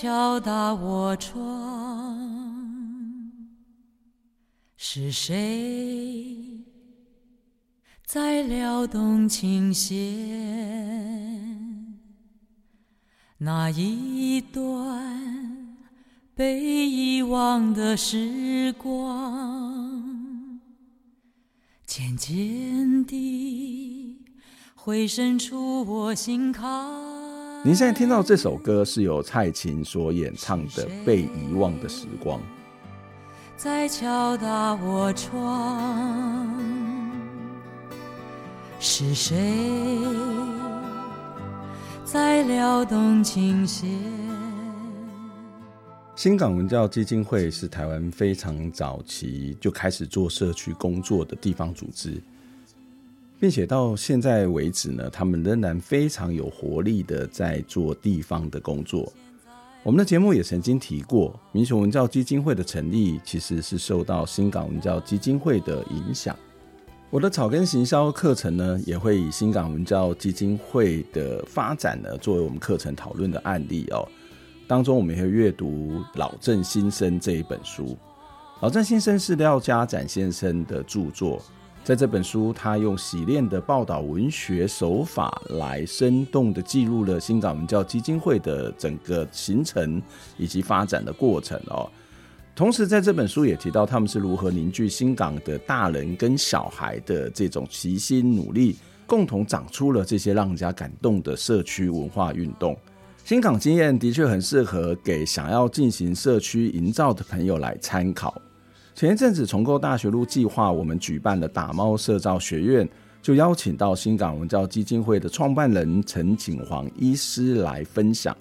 敲打我窗？是谁在撩动琴弦？那一段被遗忘的时光，渐渐地回渗出我心坎。您现在听到这首歌是由蔡琴所演唱的《被遗忘的时光》。在敲打我窗，是谁在撩动琴弦？新港文教基金会是台湾非常早期就开始做社区工作的地方组织，并且到现在为止呢，他们仍然非常有活力的在做地方的工作。我们的节目也曾经提过，民雄文教基金会的成立其实是受到新港文教基金会的影响。我的草根行销课程呢，也会以新港文教基金会的发展呢，作为我们课程讨论的案例哦。当中我们也会阅读《老郑新生》这一本书，《老郑新生》是廖家展先生的著作。在这本书，他用洗练的报道文学手法来生动地记录了新港文教基金会的整个形成以及发展的过程哦。同时，在这本书也提到他们是如何凝聚新港的大人跟小孩的这种齐心努力，共同长出了这些让人家感动的社区文化运动。新港经验的确很适合给想要进行社区营造的朋友来参考。前一阵子重构大学路计划，我们举办了打猫社造学院，就邀请到新港文教基金会的创办人陈景煌医师来分享。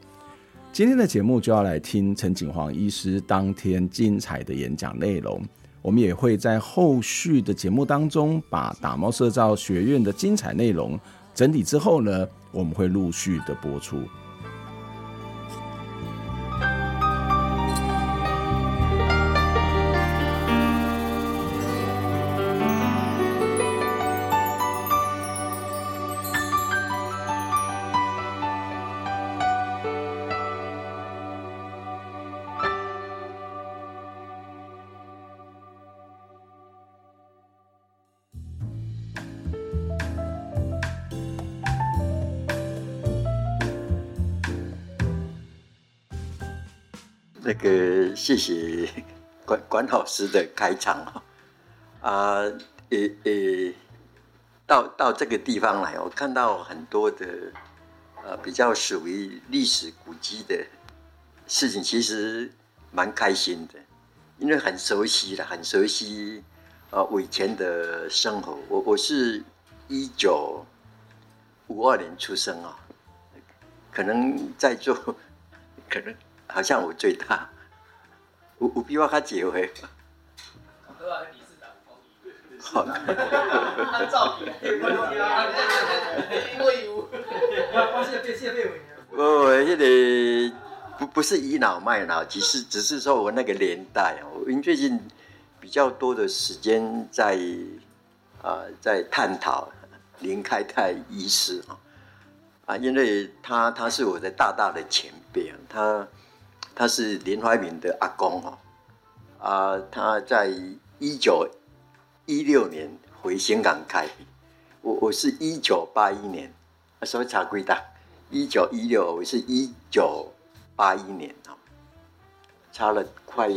今天的节目就要来听陈景煌医师当天精彩的演讲内容。我们也会在后续的节目当中，把打猫社造学院的精彩内容整理之后呢，我们会陆续的播出。谢谢 管管老师的开场啊，呃呃，到到这个地方来，我看到很多的呃比较属于历史古迹的事情，其实蛮开心的，因为很熟悉了，很熟悉呃我以前的生活。我我是一九五二年出生啊，可能在座 可能。好像我最大，我我比我较结婚。好，按照你，因为有，我现在不不是倚老卖老，只是只是说我那个年代，因为最近比较多的时间在啊、呃、在探讨林开泰医师啊，因为他他是我的大大的前辈啊，他。他是林怀民的阿公哦，啊，他在一九一六年回香港开，我我是一九八一年，稍微差几大，一九一六，我是一九八一年哦，差了快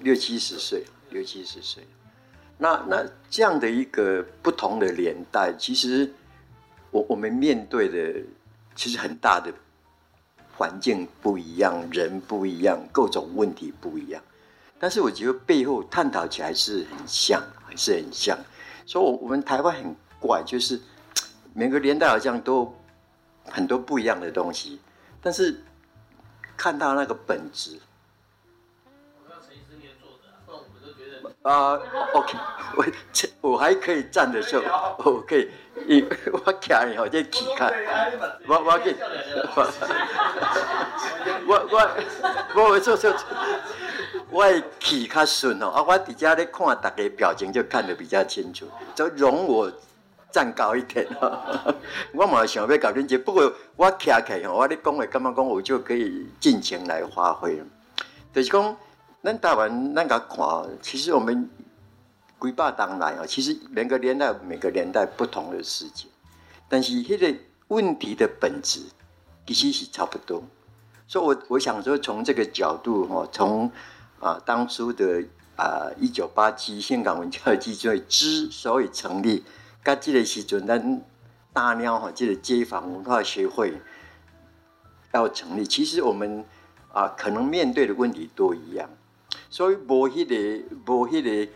六七十岁，六七十岁，那那这样的一个不同的年代，其实我我们面对的其实很大的。环境不一样，人不一样，各种问题不一样。但是我觉得背后探讨起来是很像，还是很像。所以，我我们台湾很怪，就是每个年代好像都很多不一样的东西，但是看到那个本质。啊、，OK，我这我还可以站的时候，我可以，我站以后再起开，我我给，我我我我做做，我起较顺哦，啊，我底下咧看大家表情就看得比较清楚，就容我站高一点哦。我嘛想要搞点这，不过我站起来，我咧讲话干嘛讲，我就可以尽情来发挥，就是讲。咱台湾，咱个看，其实我们几百当来啊，其实每个年代每个年代不同的事情，但是这个问题的本质其实是差不多。所以我我想说，从这个角度哈，从啊当初的啊一九八七香港文教基金会之所以成立，跟这个时阵咱大鸟哈，这个街坊文化协会要成立，其实我们啊可能面对的问题都一样。所以无迄个无迄个，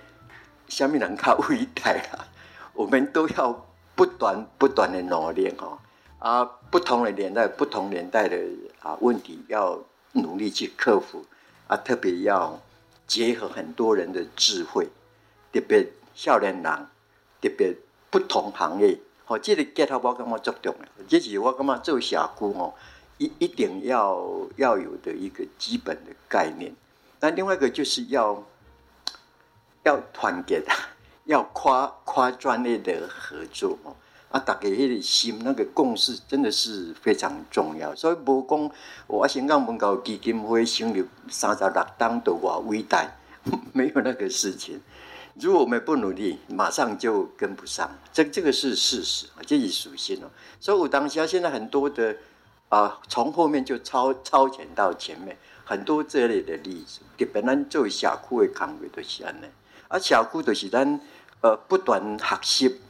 虾米人较伟大啊？我们都要不断不断的努力哈啊！不同的年代，不同年代的啊问题要努力去克服啊！特别要结合很多人的智慧，特别少年人，特别不同行业，好，这个结合我感觉足重要。这是我感觉做社区哦，一一定要要有的一个基本的概念。那另外一个就是要 要团结的，要跨跨专业的合作哦。啊，大家那个心那个共识真的是非常重要。所以无讲我香港文教基金会成立三十六党的话伟大，没有那个事情。如果我们不努力，马上就跟不上。这这个是事实啊，这是属性哦。所以我当下现在很多的啊，从后面就超超前到前面。很多这类的例子，特别咱做社区的岗位就是安尼。啊，社区就是咱呃不断学习，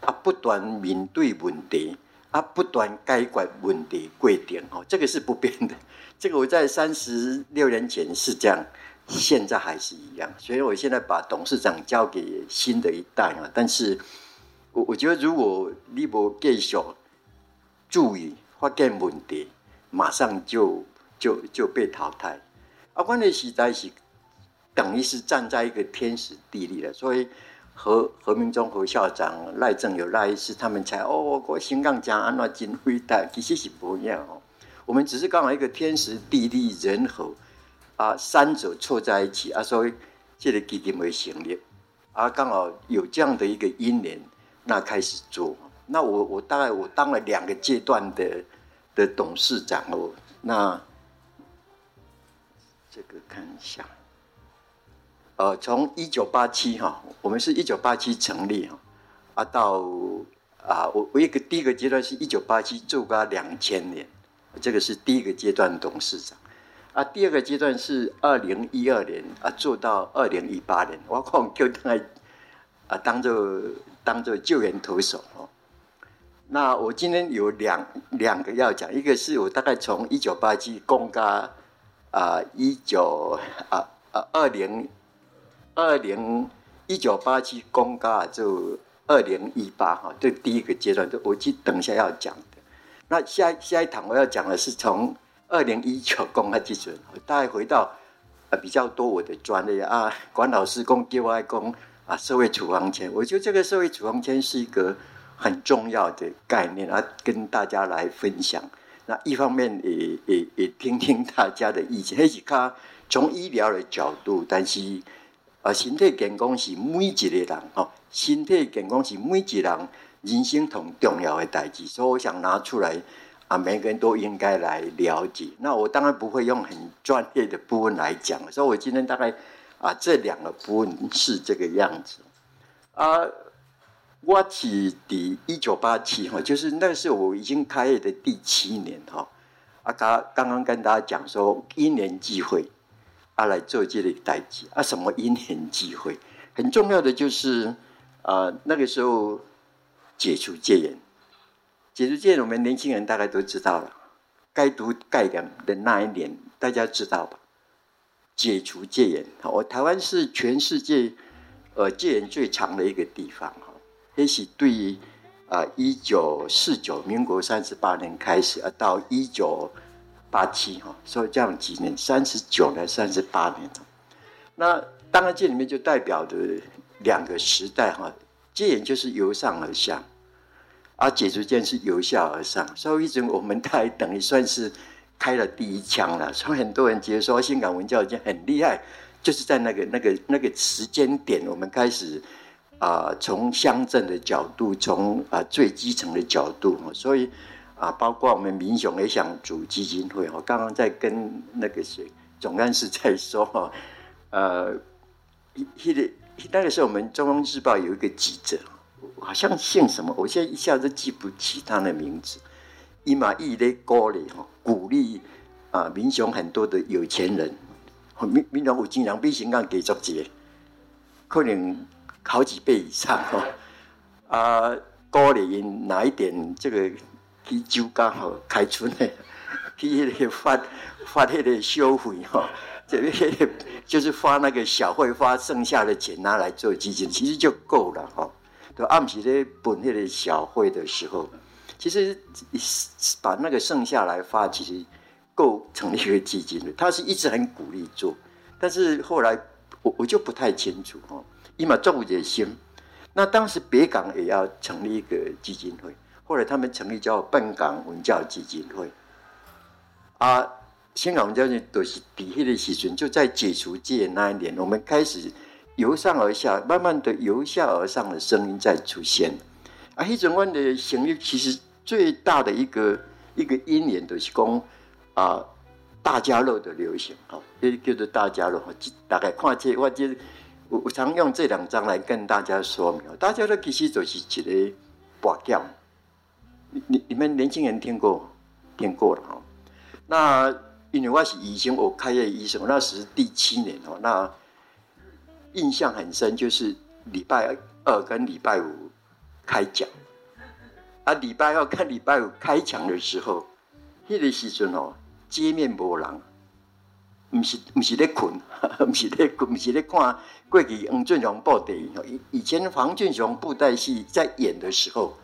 啊不断面对问题，啊不断解决问题过程哦，这个是不变的。这个我在三十六年前是这样，现在还是一样。所以我现在把董事长交给新的一代啊，但是我我觉得如果你不继续注意发现问题，马上就。就就被淘汰，啊，关键时代是等于是站在一个天时地利了，所以何何明忠何校长赖正有赖医师他们才哦，我新港讲安那真伟大，其实是不一样哦。我们只是刚好一个天时地利人和啊，三者凑在一起啊，所以这个基金会成立啊，刚好有这样的一个因缘，那开始做。那我我大概我当了两个阶段的的董事长哦，那。这个看一下，呃，从一九八七哈，我们是一九八七成立哈，啊到啊，我我一个第一个阶段是一九八七做到两千年，这个是第一个阶段董事长，啊，第二个阶段是二零一二年啊做到二零一八年，我可能就当来啊当做当做救援投手哦。那我今天有两两个要讲，一个是我大概从一九八七公咖。啊，一九啊啊，二零二零一九八七公告就二零一八哈，这第一个阶段，就我记等一下要讲的。那下下一堂我要讲的是从二零一九公告基准，大概回到啊比较多我的专业啊，管老师公叫外公啊，社会处方签，我觉得这个社会处方签是一个很重要的概念啊，跟大家来分享。那一方面也也也听听大家的意见，还是看从医疗的角度，但是啊，身体健康是每一个人哦，身体健康是每一个人人生同重要的代志，所以我想拿出来啊，每个人都应该来了解。那我当然不会用很专业的部分来讲，所以我今天大概啊，这两个部分是这个样子啊。我是第一九八七哈，就是那是我已经开业的第七年哈。啊，刚刚刚跟大家讲说，因缘际会啊来做这类代志啊，什么因缘际会？很重要的就是啊，那个时候解除戒严，解除戒严，我们年轻人大概都知道了。该读该讲的那一年，大家知道吧？解除戒严。我台湾是全世界呃戒严最长的一个地方哈，也许对于啊一九四九民国三十八年开始啊到一九八七哈，所以这样几年三十九年三十八年，那当然这里面就代表的两个时代哈，戒严就是由上而下。而解除戒是由下而上，所以一直我们才等于算是开了第一枪了。所以很多人觉得说新港文教已经很厉害，就是在那个那个那个时间点，我们开始啊，从乡镇的角度，从啊最基层的角度，所以啊，包括我们民雄也想组基金会。我刚刚在跟那个谁总干事在说哈，呃，那个那个时候我们中央日报有一个记者。好像姓什么，我现在一下子记不起他的名字。伊玛伊的鼓励哈，鼓励啊，民雄很多的有钱人，民民雄有钱人比香港给足钱，可能好几倍以上哈。啊，鼓励因拿一点这个去酒刚好开春的，去那个发发那个消费哈，这个就是发那个小会，发剩下的钱拿来做基金，其实就够了哈。都暗时咧本那个小会的时候，其实把那个剩下来发，其实够成立一个基金的。他是一直很鼓励做，但是后来我我就不太清楚哦。伊嘛做也行，那当时北港也要成立一个基金会，后来他们成立叫半港文教基金会。啊，香港文教基都是底下的时阵，就在解除戒那一年，我们开始。由上而下，慢慢的由下而上的声音在出现。啊，黑整湾的旋律其实最大的一个一个因缘就是讲啊，大家乐的流行，哈，也叫做大家乐。大概看这我这我常用这两张来跟大家说明。大家都其实就是一个拔将，你你们年轻人听过听过了哈？那因为我是以前我开业医生，那时第七年哦，那。印象很深，就是礼拜二跟礼拜五开讲，啊，礼拜二跟礼拜五开讲的时候，那个时阵哦，街面无人，不是不是在困，不是在困，不是在看过去黄俊雄布袋戏。以以前黄俊雄布袋戏在演的时候，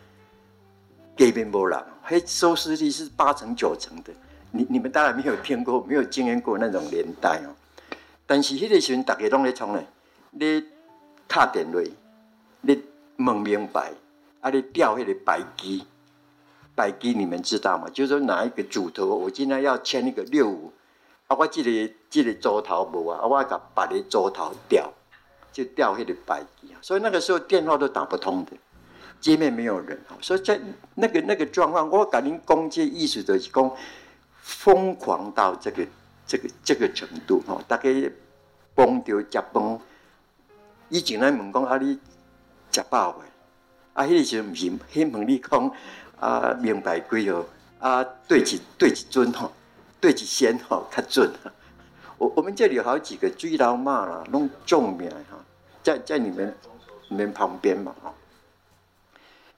街面无人，嘿，收视率是八成九成的。你你们当然没有听过，没有经验过那种年代哦。但是迄个时阵，大家拢在冲咧。你打电话，你问明白，啊！你调迄个白机，白机你们知道吗？就是说哪一个主头，我今天要签一个六五，啊！我这个这个组头无啊，啊！我甲把你组头调，就调迄个白机。所以那个时候电话都打不通的，街面没有人。所以在那个那个状况，我甲您讲这意思就是讲，疯狂到这个这个这个程度哈，大概崩掉加崩。以前来问讲啊，你食饱未？啊，迄个时阵毋是，迄问你讲啊，明白几号？啊，对一对一尊吼，对一仙吼较准。我我们这里有好几个水老妈啦，拢重名哈，在在你们你们旁边嘛哈。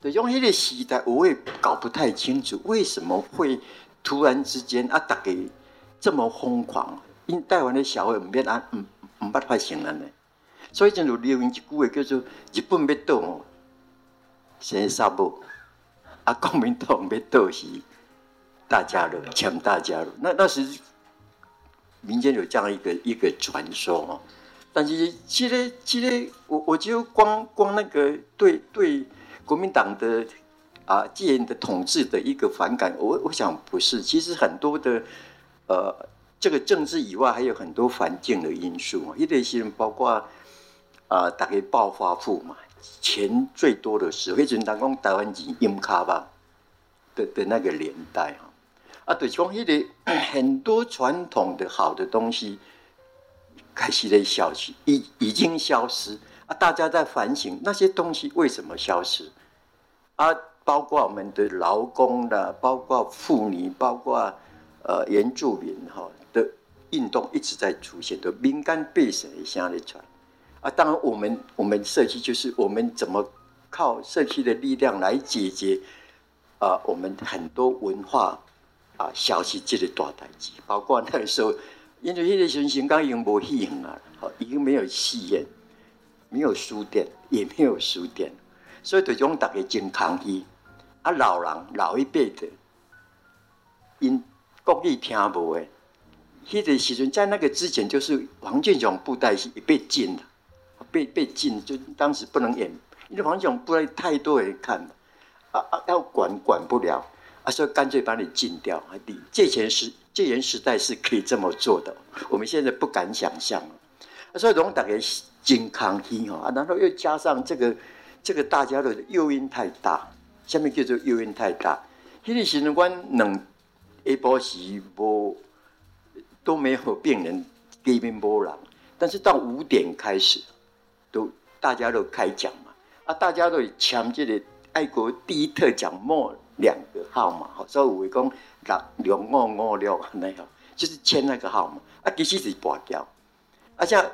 就，用迄个时代，我也搞不太清楚为什么会突然之间啊，大家这么疯狂。因台湾的小孩唔变啊，唔唔捌发生了呢。所以就流行一句话叫做“日本要倒哦，先杀无”，啊，国民党要倒是大家乐，抢大家乐。那那时民间有这样一个一个传说哦。但是其实其实我我就光光那个对对国民党的啊既然的统治的一个反感，我我想不是。其实很多的呃这个政治以外，还有很多环境的因素啊，一类型包括。啊，大概暴发户嘛，钱最多的时候，迄阵当讲台湾钱印卡吧的的那个年代哈，啊，对，从迄个 很多传统的好的东西开始在消失，已已经消失啊，大家在反省那些东西为什么消失啊，包括我们的劳工的，包括妇女，包括呃原住民哈的运动一直在出现，的民间百姓的声在传。啊，当然，我们我们社区就是我们怎么靠社区的力量来解决啊，我们很多文化啊消息这个大代志，包括那个时候因为那个时候刚已经没戏院了，好，已经没有戏院，没有书店，也没有书店，所以就讲大家真抗议。啊，老人老一辈的，因国语听无诶。迄个时阵在那个之前，就是黄俊雄布袋戏被禁了，被被禁，就当时不能演，因为黄俊雄布袋太多人看了，啊啊，要管管不了，啊，所以干脆把你禁掉。啊，你借钱时借钱时代是可以这么做的，我们现在不敢想象啊，所以让大家真抗议啊，然后又加上这个这个大家的诱因太大。下面叫做诱因太大，迄个时阵，阮两下晡时无都没有病人，基本无人。但是到五点开始，都大家都开讲嘛，啊，大家都抢这个爱国第一特奖末两个号码，所以有会讲六六五五六那样，就是签那个号码。啊，其实是跋掉，啊，像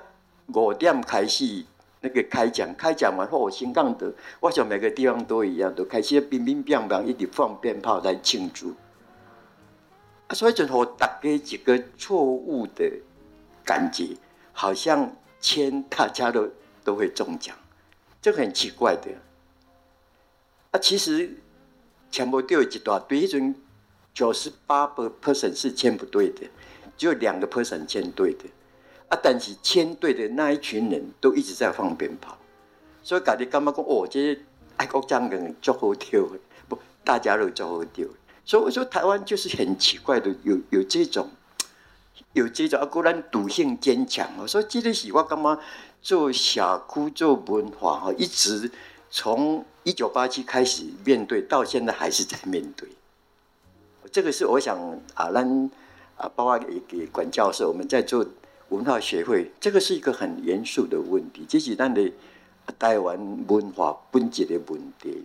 五点开始。那个开讲，开讲完后，我先讲的，我想每个地方都一样，都开始乒乒乓乓，一直放鞭炮来庆祝。啊，所以就我大家几个错误的感觉，好像签大家都都会中奖，这很奇怪的。啊，其实签不对一大堆，一种九十八个 percent 是签不对的，只有两个 percent 签对的。啊！但是签对的那一群人都一直在放鞭炮，所以家己感觉讲哦，这些爱国将领足好跳，不，大家都足好跳。所以我说台湾就是很奇怪的，有有这种，有这种啊，果然赌性坚强。我说这个是我干嘛做社区做文化哈，一直从一九八七开始面对，到现在还是在面对。这个是我想啊，咱啊，包括给给管教授，我们在做。文化协会，这个是一个很严肃的问题，这是咱的台湾文化本质的问题。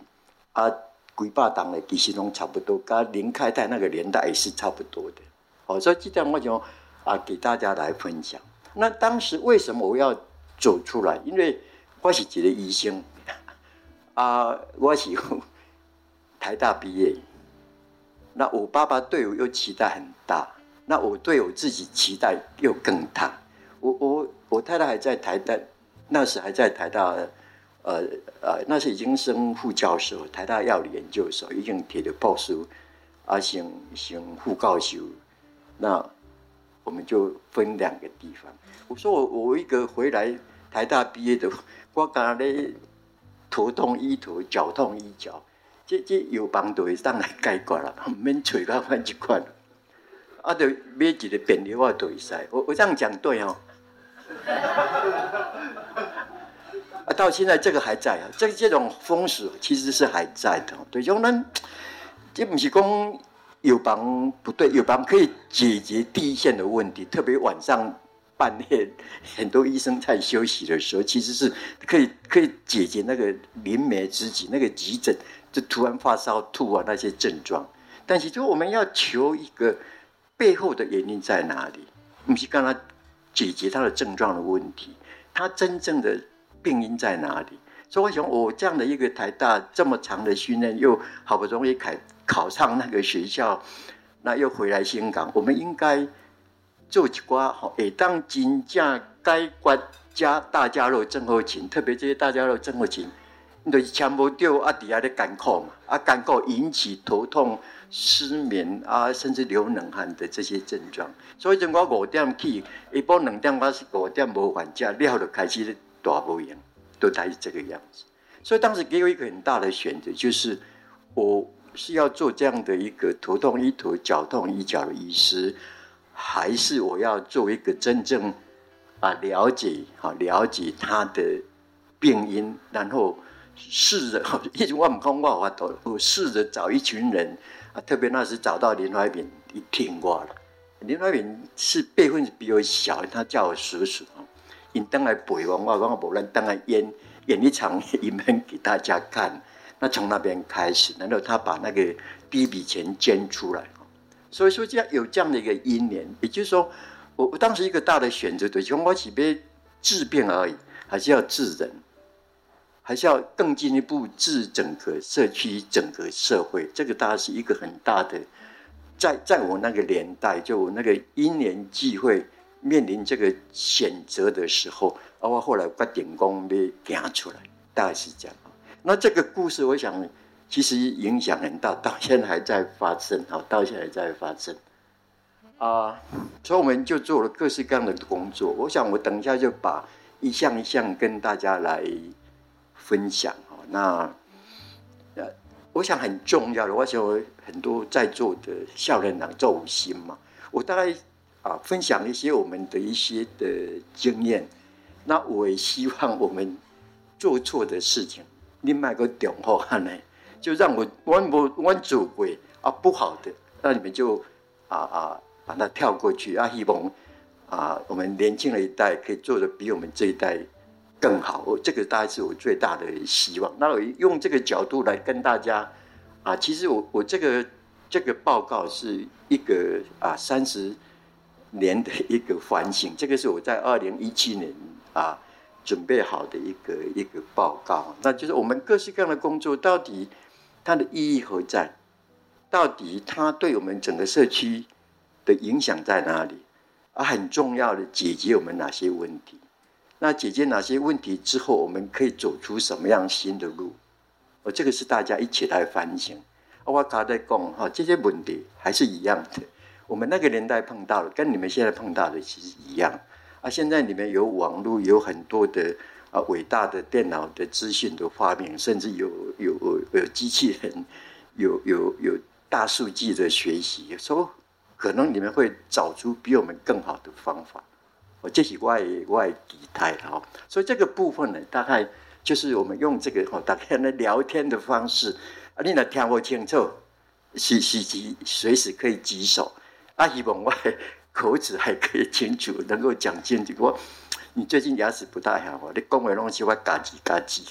啊，几百档的其实拢差不多，跟林开泰那个年代也是差不多的。好，所以这点我就啊给大家来分享。那当时为什么我要走出来？因为我是一个医生，啊，我是台大毕业，那我爸爸对我又期待很大。那我对我自己期待又更大。我我我太太还在台大，那时还在台大，呃呃，那时已经升副教授，台大药理研究所已经提了报书，啊，升升副教授。那我们就分两个地方。我说我我一个回来台大毕业的，我刚咧头痛医头，脚痛医脚，这这有帮都会上来解决了，唔 免找到换一款。啊，就买一个便利我都会使，我我这样讲对哦。啊，到现在这个还在啊，这这种风俗其实是还在的。对，就咱这不是讲有帮不对，有帮可以解决第一线的问题，特别晚上半夜很多医生在休息的时候，其实是可以可以解决那个临门之急，那个急诊就突然发烧吐啊那些症状。但是就我们要求一个。背后的原因在哪里？不是刚刚解决他的症状的问题，他真正的病因在哪里？所以我想，我这样的一个台大这么长的训练，又好不容易考考上那个学校，那又回来香港，我们应该做一寡吼，会当真正解决加大家乐症候群，特别这些大家乐症候群，你就是抢不掉啊，底下的艰苦嘛，啊，艰苦引起头痛。失眠啊，甚至流冷汗的这些症状，所以从我五点起，一般两点到五点无还价，料就开始大不一样，都大是这个样子。所以当时给我一个很大的选择，就是我是要做这样的一个头痛医头、脚痛医脚的医师，还是我要做一个真正啊了解啊了解他的病因，然后试着，一直我唔讲我都，我试着找一群人。啊，特别那时找到林怀民，一听过了。林怀民是辈分比我小，他叫我叔叔。因当来陪我，我讲我无论当来演演一场影片给大家看。那从那边开始，然后他把那个第一笔钱捐出来。所以说，这样有这样的一个因缘，也就是说，我我当时一个大的选择，就是我岂别治病而已，还是要治人。还是要更进一步治整个社区、整个社会，这个大概是一个很大的，在在我那个年代，就我那个因缘际会面临这个选择的时候，啊，我后来决定讲要行出来，大概是这样。那这个故事，我想其实影响很大，到现在还在发生，哈，到现在还在发生。啊，所以我们就做了各式各样的工作。我想我等一下就把一项一项跟大家来分享。哈，那呃，我想很重要的，我想很多在座的少年郎做有心嘛，我大概啊分享一些我们的一些的经验。那我也希望我们做错的事情。另外一个点后呢，就让我弯不弯走轨啊不好的，那你们就啊啊把它跳过去啊，希望啊我们年轻的一代可以做得比我们这一代更好。我这个大概是我最大的希望。那我用这个角度来跟大家啊，其实我我这个这个报告是一个啊三十年的一个反省，这个是我在二零一七年啊。准备好的一个一个报告，那就是我们各式各样的工作到底它的意义何在？到底它对我们整个社区的影响在哪里？啊，很重要的解决我们哪些问题？那解决哪些问题之后，我们可以走出什么样新的路？哦，这个是大家一起来反省。我刚才讲哈，这些问题还是一样的，我们那个年代碰到的，跟你们现在碰到的其实一样。啊，现在里面有网络，有很多的啊伟大的电脑的资讯的发明，甚至有有有机器人，有有有大数据的学习，说可能你们会找出比我们更好的方法。我这是外外底台哈，所以这个部分呢，大概就是我们用这个大家来聊天的方式啊，你若听不清楚，是是是随时可以举手啊，希望我。口齿还可以清楚，能够讲清楚。你最近牙齿不太好，你讲话东西我嘎吱嘎叽，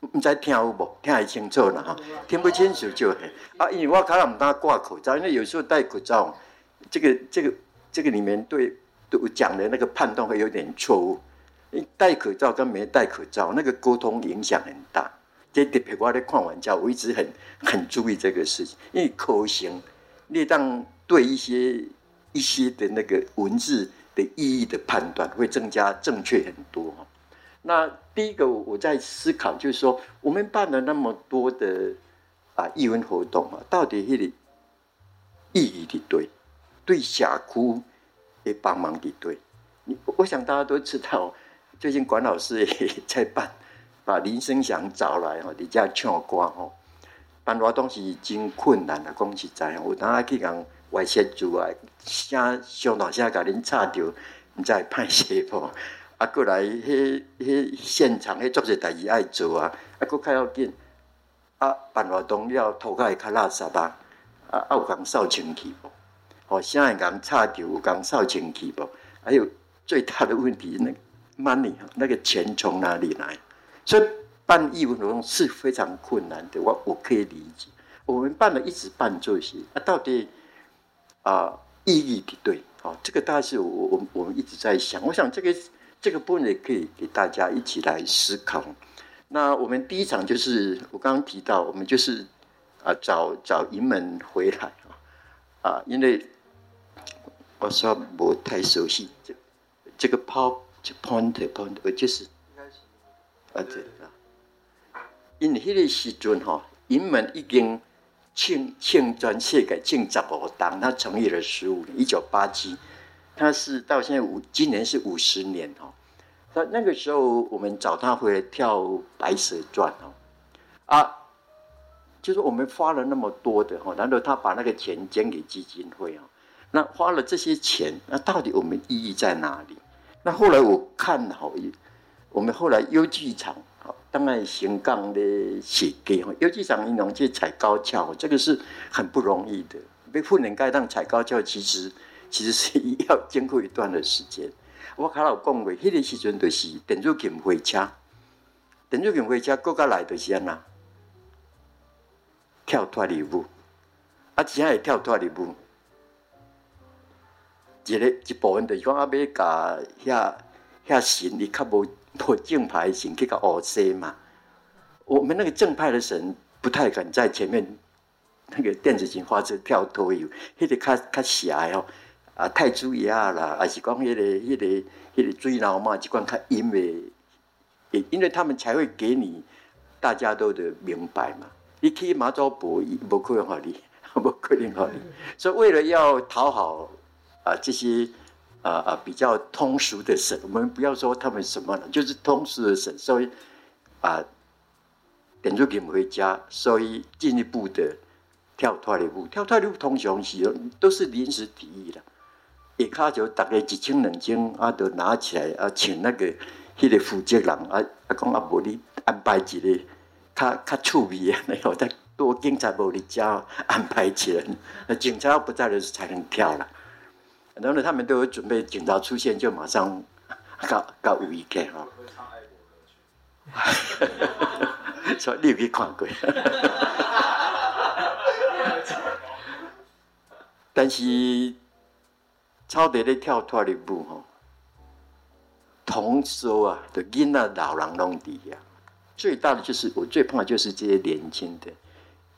唔知听有无？听还清楚啦哈，听不清楚就啊，因为我可能唔大挂口罩，因为有时候戴口罩，这个这个这个里面对对我讲的那个判断会有点错误。你戴口罩跟没戴口罩，那个沟通影响很大。这特别我在看玩笑，我一直很很注意这个事情，因为口型，你当对一些。一些的那个文字的意义的判断会增加正确很多。那第一个我在思考，就是说我们办了那么多的啊义文活动啊，到底那个意义的对，对社区也帮忙的对。你我想大家都知道，最近管老师也在办，把林生祥找来哈，你家唱歌哦，办活动是已经困难了，讲实在，我当下去讲。外协助啊，声上大声甲恁吵着，毋知会歹势无？啊，过来迄迄现场迄作些代志爱做啊，啊，佫较要紧。啊，办活动了，涂骹会较垃圾啊，啊，啊有共扫清气无？吼，声会共吵着，有共扫清气无？还有最大的问题，那 money 那个钱从哪里来？所以办义务活动是非常困难的，我我可以理解。我们办了一直办这些，啊，到底？啊，意义的对，好，这个大概是我我我们一直在想，我想这个这个部分也可以给大家一起来思考。那我们第一场就是我刚刚提到，我们就是啊找找银门回来啊啊，因为我说不太熟悉这这个 pop point point 就是啊对啊，因为那个时阵哈，银门已经。庆庆专谢改庆十五档，他成立了十五年，一九八七，他是到现在五，今年是五十年哦。那那个时候我们找他回来跳《白蛇传》哦，啊，就是我们花了那么多的哈，然后他把那个钱捐给基金会啊，那花了这些钱，那到底我们意义在哪里？那后来我看好，我们后来优剧场。当然，新港的设计哈，尤其像你侬去踩高跷，这个是很不容易的。被训练该当踩高跷，其实其实是要经过一段的时间。我卡老讲过，迄个时阵就是电子琴火车，电子琴火车过过来就是安那跳脱礼舞，啊，只系跳脱礼舞，一个一部分就是讲阿要甲遐遐神，你较无。我正派型去个学习嘛，我们那个正派的神不太敢在前面那个电子琴花车跳脱衣舞，迄个较较邪哦，啊啊太子爷啦，还是讲迄个迄个迄个水老妈，这款较阴的，因为他们才会给你大家都的明白嘛。你去马祖婆，不可能好你，不可能好你。所以为了要讨好啊这些啊啊比较通俗的神，我们不要说他们什么了，就是通俗的神，所以啊。点出品回家，所以进一步的跳脱的舞，跳脱的舞通常是都是临时提议的，一卡就大概一千两千啊，都拿起来啊，请那个迄个负责人啊啊讲啊，无你安排一个较较趣味啊，然后再多警察无你家安排起来，那警察不在的时候才能跳了。然后他们都有准备，警察出现就马上 搞搞五一 K 哈。所以你有去看过，但是草地咧跳脱的舞吼，童说啊，的囡仔老人拢伫呀。最大的就是我最怕的就是这些年轻的，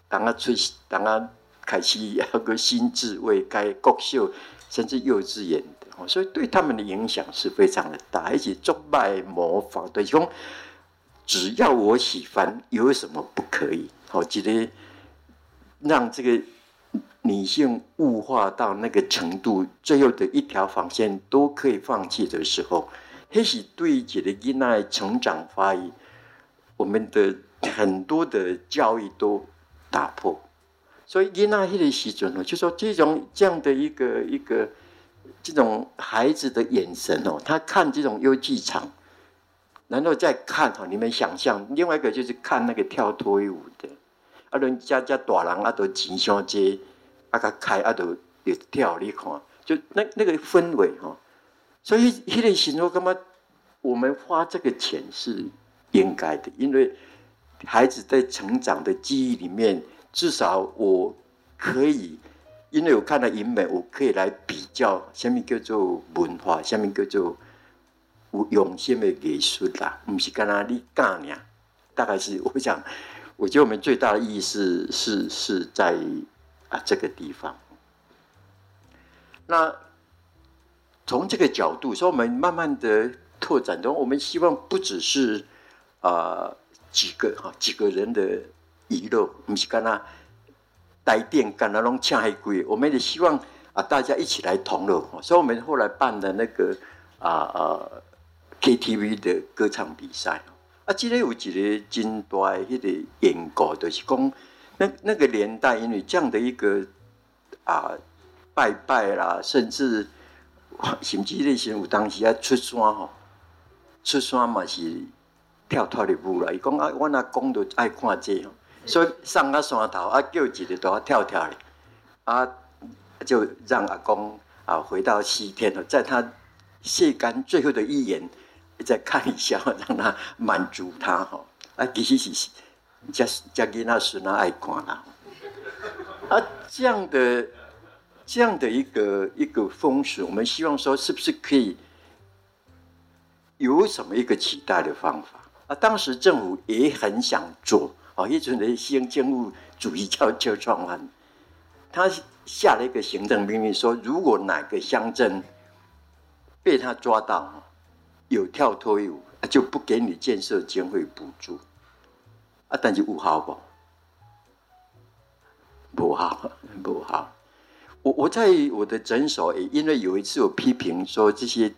当他出，当他开始有个新智慧，该国小甚至幼稚园的，所以对他们的影响是非常的大，而且崇拜模仿，对讲。只要我喜欢，有什么不可以？我觉得让这个女性物化到那个程度，最后的一条防线都可以放弃的时候，那是对这个囡仔成长发育，我们的很多的教育都打破。所以囡仔那个时阵呢，就说这种这样的一个一个这种孩子的眼神哦，他看这种游戏场。然后再看哈，你们想象另外一个就是看那个跳脱衣舞的，啊，人家家大人啊都钱相接，啊个开啊都也跳，你看，就那那个氛围哈，所以迄个时候干嘛？我们花这个钱是应该的，因为孩子在成长的记忆里面，至少我可以，因为我看到影美，我可以来比较，什么叫做文化，什么叫做。有用心的艺术啦，不是跟他你干呀？大概是我想，我觉得我们最大的意义是是是在啊这个地方。那从这个角度说，我们慢慢的拓展中，我们希望不只是啊、呃、几个哈几个人的娱乐，不是跟他带电跟他弄抢海龟，我们也希望啊大家一起来同乐。所以，我们后来办的那个啊啊。KTV 的歌唱比赛啊，记得有几个真大的一个缘故，就是讲那那个年代，因为这样的一个啊拜拜啦，甚至甚至类型有当时要出山吼，出山嘛是跳脱的舞啦。伊讲啊，我阿公都爱看这个，所以上个山头啊，叫一个都要跳跳的啊，就让阿公啊回到西天了，在他谢干最后的一眼。再看一下，让他满足他哈。啊，其实是家家给那孙啊爱看啦。啊，这样的这样的一个一个风俗，我们希望说，是不是可以有什么一个期待的方法？啊，当时政府也很想做啊，一种的新建物主义叫旧创案，他下了一个行政命令说，如果哪个乡镇被他抓到。有跳脱舞，就不给你建设经费补助，啊，但是有效不？不好，不好。我我在我的诊所，也因为有一次我批评说这些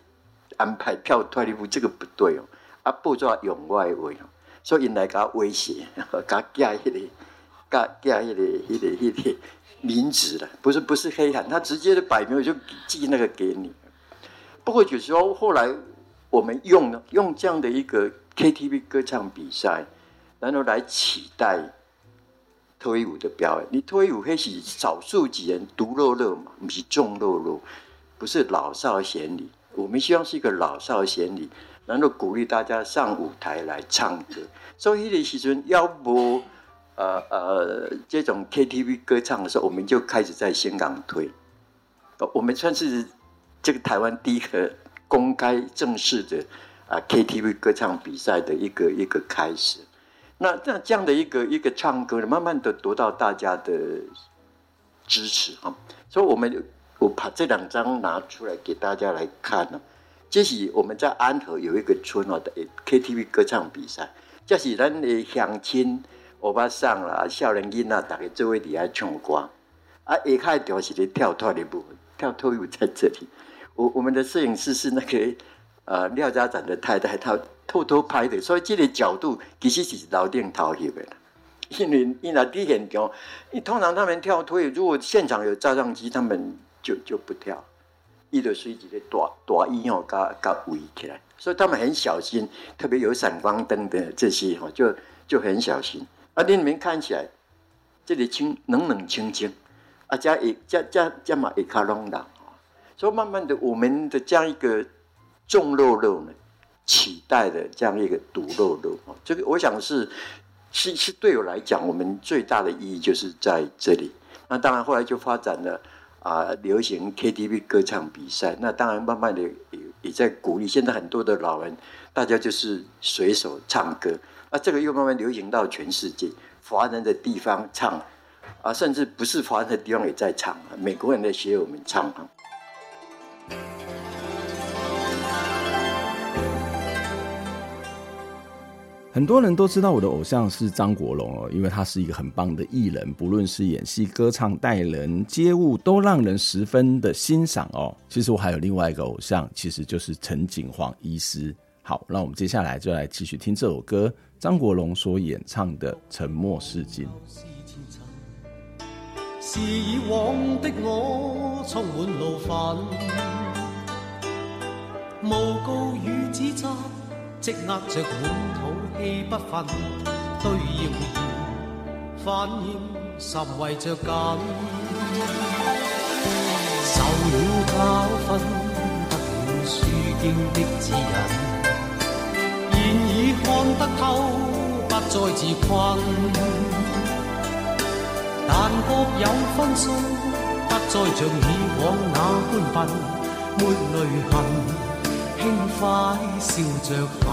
安排跳脱舞这个不对哦，啊，不抓用外围，所以引来个威胁，加加一个，加加一个一个一个名字了，不是不是黑函，他直接的摆明我就寄那个给你。不过有时候后来。我们用，用这样的一个 KTV 歌唱比赛，然后来取代脱衣舞的表演。你脱衣舞还是少数几人独乐乐嘛，不是众乐乐，不是老少咸宜。我们希望是一个老少咸宜，然后鼓励大家上舞台来唱歌。所以那时阵要不呃呃这种 KTV 歌唱的时候，我们就开始在香港推。我们算是这个台湾第一个。公开正式的啊 KTV 歌唱比赛的一个一个开始，那那这样的一个一个唱歌，慢慢的得到大家的支持啊，所以我们我把这两张拿出来给大家来看呢。这是我们在安和有一个村哦的 KTV 歌唱比赛，这是咱的乡亲、欧巴桑啦、少年囡仔大家做位底下唱歌。啊，一开头是咧跳脱的部分，跳脱舞在这里。我我们的摄影师是那个呃廖家展的太太，她偷偷拍的，所以这个角度其实是楼顶头翕的。因为因为第一现场，你通常他们跳脱，如果现场有照相机，他们就就不跳。伊就随即个大大衣哦，甲甲围起来，所以他们很小心，特别有闪光灯的这些哈，就就很小心。啊，你们看起来这里清冷冷清清，啊，加一加加加嘛一卡隆的，所以慢慢的，我们的这样一个重肉肉呢，取代的这样一个独肉肉啊，这个我想是是是对我来讲，我们最大的意义就是在这里。那当然后来就发展了。啊，流行 KTV 歌唱比赛，那当然慢慢的也也在鼓励。现在很多的老人，大家就是随手唱歌，啊，这个又慢慢流行到全世界，华人的地方唱，啊，甚至不是华人的地方也在唱，美国人的学友们唱。很多人都知道我的偶像是张国荣哦，因为他是一个很棒的艺人，不论是演戏、歌唱、待人接物，都让人十分的欣赏哦。其实我还有另外一个偶像，其实就是陈锦煌医师。好，那我们接下来就来继续听这首歌，张国荣所演唱的《沉默是金》。是以往的我充满怒愤，诬告与指责，积压着满肚。气不忿，对谣言反应甚为着紧。受了教训，得了书经的指引，现已看得透，不再自困。但各有分数，不再像以往那般笨，抹泪痕，轻快笑着行。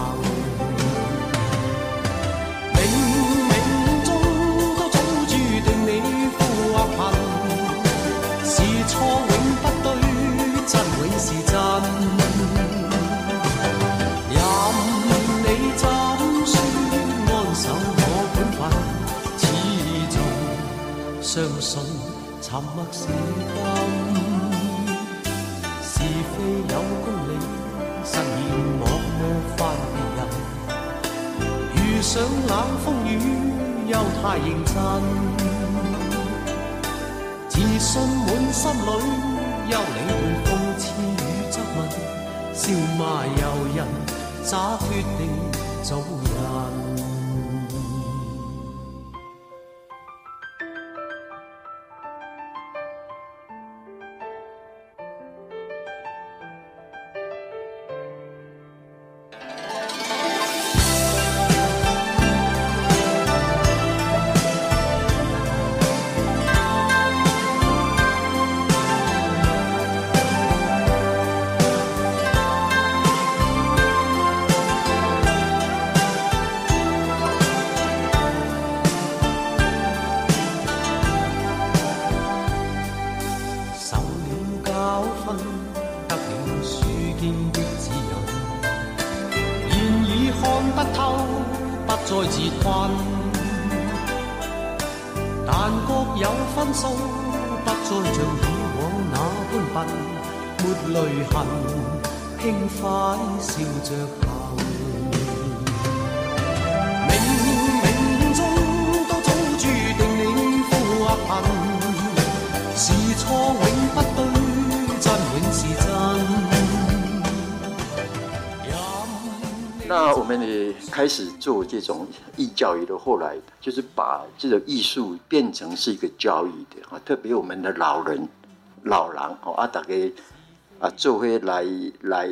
沉默是金，是非有公理，实现我模范别人。遇上冷风雨，又太认真，自信满心里，休理会讽刺与质问，笑骂由人，洒脱地做做这种艺教育的，后来就是把这个艺术变成是一个教育的啊，特别我们的老人、老人哦，啊，大家啊，做回来来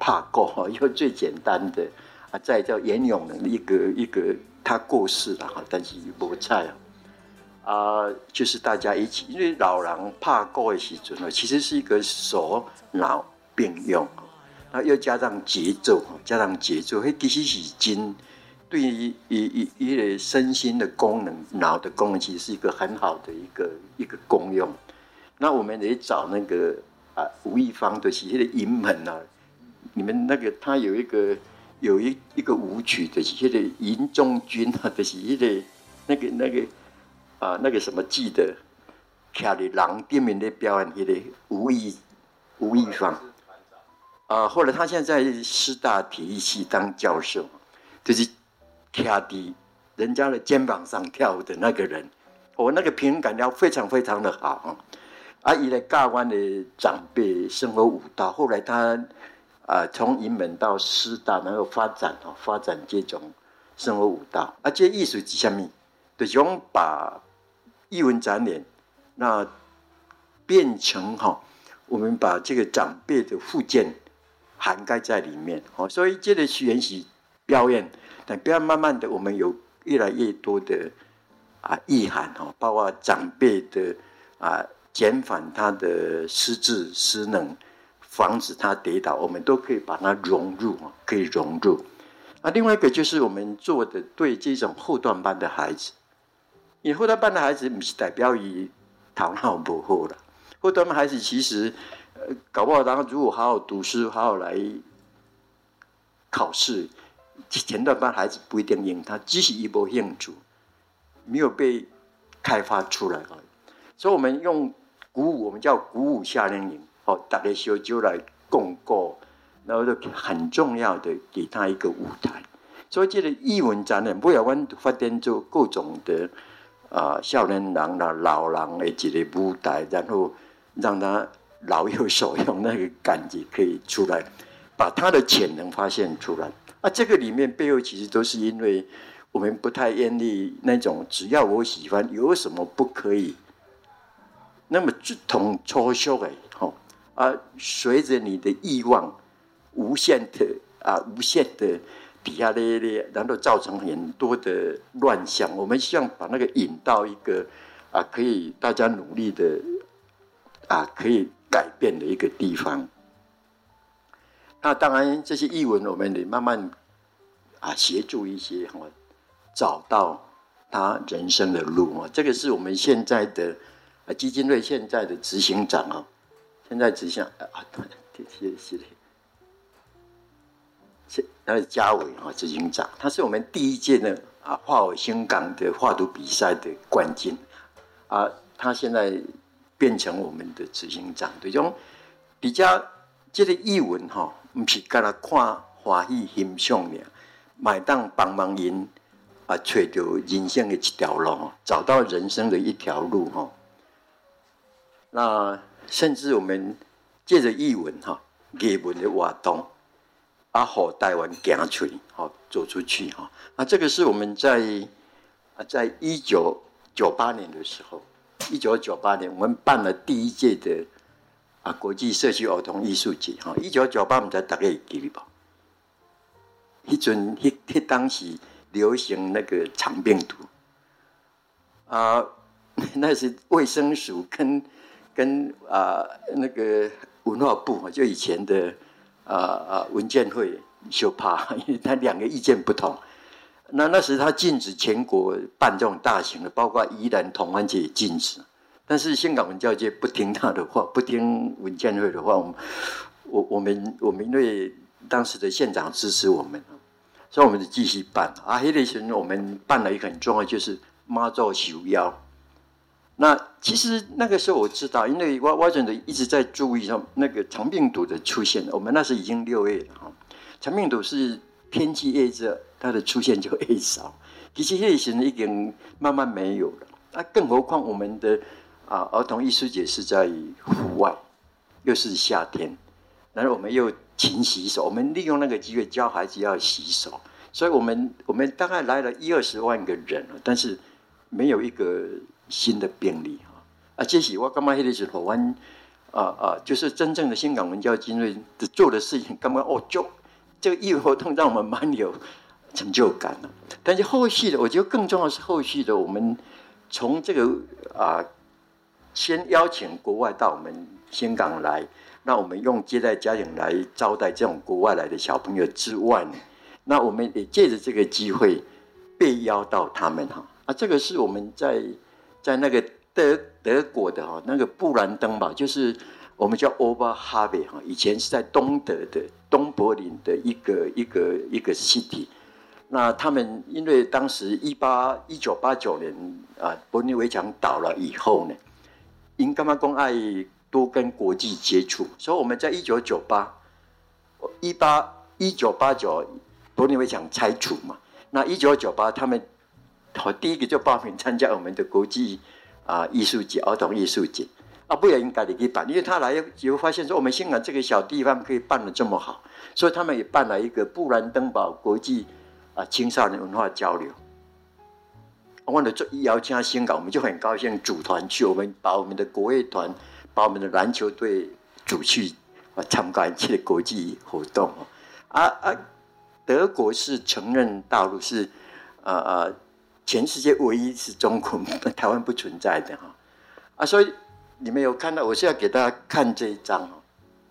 拍鼓哈，因为最简单的啊，再叫严永能一个一个他过世了哈，但是无在啊，啊就是大家一起，因为老人拍鼓的时阵呢，其实是一个手脑并用。那又加上节奏，加上节奏，嘿，其实是真对于一一一个身心的功能、脑的功能，其实是一个很好的一个一个功用。那我们也找那个啊吴亦芳的是那个银门啊，你们那个他有一个有一一个舞曲的是那个银中军啊，就是那个那个那个啊那个什么记得，徛在人店面的表演那个吴亦吴亦芳啊，后来他现在师大体育系当教授，就是跳的人家的肩膀上跳舞的那个人。我那个平衡感要非常非常的好，啊，伊来教阮的长辈生活舞蹈，后来他啊从银门到师大，然后发展哦，发展这种生活舞蹈，啊，这艺术是什么？就是把艺文展览那变成哈，我们把这个长辈的附件涵盖在里面哦，所以这个学习表演，但不要慢慢的，我们有越来越多的。啊，意涵哦，包括长辈的啊，减缓他的失智失能，防止他跌倒，我们都可以把它融入，可以融入。啊，另外一个就是我们做的对这种后段班的孩子，因为后段班的孩子不是代表于头脑不好了，后段班孩子其实呃，搞不好然后如果好好读书，好好来考试，前前段班孩子不一定赢他，只是一波兴趣。没有被开发出来，所以我们用鼓舞，我们叫鼓舞夏令营，哦，大家小就来共过，然后就很重要的给他一个舞台。所以这个艺文展览，不要问发展出各种的啊，少年郎啦、老人的一个舞台，然后让他老有所用，那个感觉可以出来，把他的潜能发现出来。啊，这个里面背后其实都是因为。我们不太愿意那种，只要我喜欢，有什么不可以？那么就同抽象的，吼啊，随着你的欲望无限的啊，无限的底下咧咧，然后造成很多的乱象。我们希望把那个引到一个啊，可以大家努力的啊，可以改变的一个地方。那当然，这些译文我们得慢慢啊，协助一些哈。找到他人生的路啊！这个是我们现在的啊基金会现在的执行长啊，现在执行啊，谢谢谢谢，他是嘉伟啊执行长，他是我们第一届的啊画偶新港的画图比赛的冠军啊，他现在变成我们的执行长，这种比较这个译文哈，不是跟他看欢喜欣赏的，买单帮忙赢。啊，找到人生的一条路，找到人生的一条路哈。那甚至我们借着译文哈，艺文的活动，啊，好台湾行出去，好走出去哈。那这个是我们在啊，在一九九八年的时候，一九九八年我们办了第一届的啊国际社区儿童艺术节哈。一九九八年在大概记得吧？一阵，一一当时。流行那个肠病毒啊、呃，那是卫生署跟跟啊、那个文化部就以前的啊啊、文建会就怕，因为他两个意见不同。那那时他禁止全国办这种大型的，包括宜兰同安节禁止。但是香港文教界不听他的话，不听文建会的话，我我我们我们因为当时的县长支持我们。所以我们就继续办啊，黑雷神我们办了一个很重要，就是妈祖求妖。那其实那个时候我知道，因为我我真的一直在注意说那个肠病毒的出现。我们那时已经六月了哈，肠病毒是天气越热，它的出现就 越少。其实黑雷神已经慢慢没有了。那更何况我们的啊儿童艺术节是在户外，又是夏天，然后我们又。勤洗手，我们利用那个机会教孩子要洗手，所以我们我们大概来了一二十万个人，但是没有一个新的病例啊。啊，这是我干嘛？那个时候，我啊啊，就是真正的香港文教精锐做的事情，干嘛？哦，就这个义务活动让我们蛮有成就感了。但是后续的，我觉得更重要是后续的，我们从这个啊，先邀请国外到我们香港来。那我们用接待家庭来招待这种国外来的小朋友之外呢，那我们也借着这个机会被邀到他们哈啊，这个是我们在在那个德德国的哈那个布兰登堡，就是我们叫 Oberhavel 哈，以前是在东德的东柏林的一个一个一个 city。那他们因为当时一八一九八九年啊，柏林围墙倒了以后呢，因干嘛公爱多跟国际接触，所以我们在一九九八一八一九八九柏林围墙拆除嘛，那一九九八他们我第一个就报名参加我们的国际啊艺术节儿童艺术节啊，不也应该的去办，因为他来以后发现说我们香港这个小地方可以办的这么好，所以他们也办了一个布兰登堡国际。啊，青少年文化交流，我们的做邀请香港，我们就很高兴组团去。我们把我们的国乐团，把我们的篮球队组去啊参加一些国际活动。啊啊，德国是承认大陆是啊啊，全世界唯一是中国，台湾不存在的哈。啊，所以你们有看到，我是要给大家看这一张哦，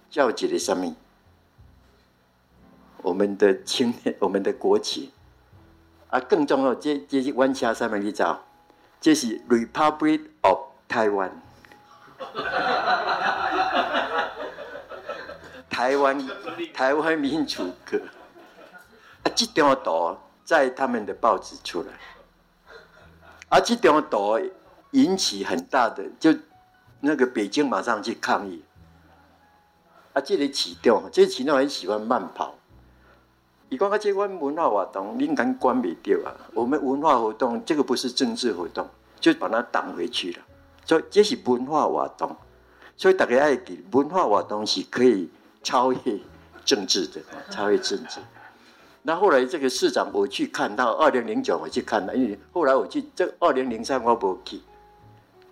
叫几的生命。我们的青年，我们的国旗，啊，更重要，这这是弯下上面一张，这是 Republic of Taiwan，台湾台湾民主国，啊，这张图在他们的报纸出来，啊，这张图引起很大的，就那个北京马上去抗议，啊，这里启动，这启动很喜欢慢跑。你讲个这款文化活动，你敢关没掉啊？我们文化活动，这个不是政治活动，就把它挡回去了。所以这是文化活动，所以大家爱记，文化活动是可以超越政治的，超越政治。那后来这个市长，我去看到二零零九，我去看到，因为后来我去这二零零三我不去，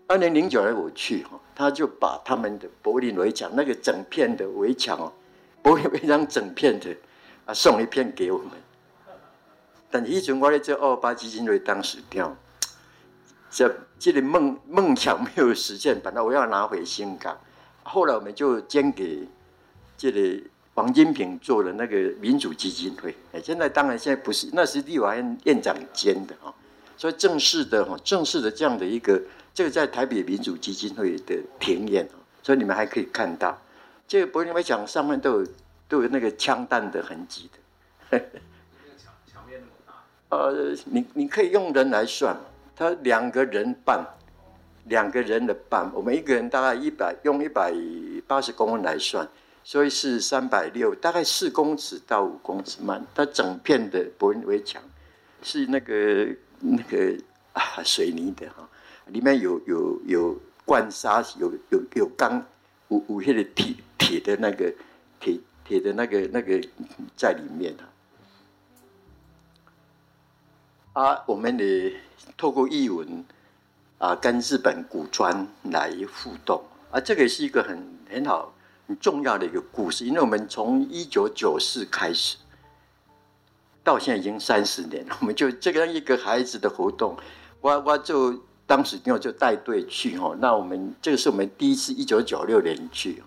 二零零九年我去哈，他就把他们的柏林围墙那个整片的围墙哦，柏林围墙整片的。啊，送一片给我们，但是以前我咧做二八基金会当时掉，这这里梦梦想没有实现，本来我要拿回香港，后来我们就捐给这里王金平做了那个民主基金会。哎，现在当然现在不是，那是立法院院长捐的哈，所以正式的哈，正式的这样的一个，这个在台北民主基金会的庭院，所以你们还可以看到，这个柏林围墙上面都有。都有那个枪弹的痕迹的，墙墙面那么大。呃，你你可以用人来算，他两个人半，两个人的半，我们一个人大概一百，用一百八十公分来算，所以是三百六，大概四公尺到五公尺慢。它整片的柏林围墙是那个那个啊水泥的哈，里面有有有灌沙，有有有钢五五叶的铁铁的那个铁。铁的那个那个在里面啊，我们也透过译文啊，跟日本古砖来互动啊，这个是一个很很好很重要的一个故事，因为我们从一九九四开始到现在已经三十年了，我们就这个一个孩子的活动，我我就当时就就带队去哦，那我们这个是我们第一次一九九六年去。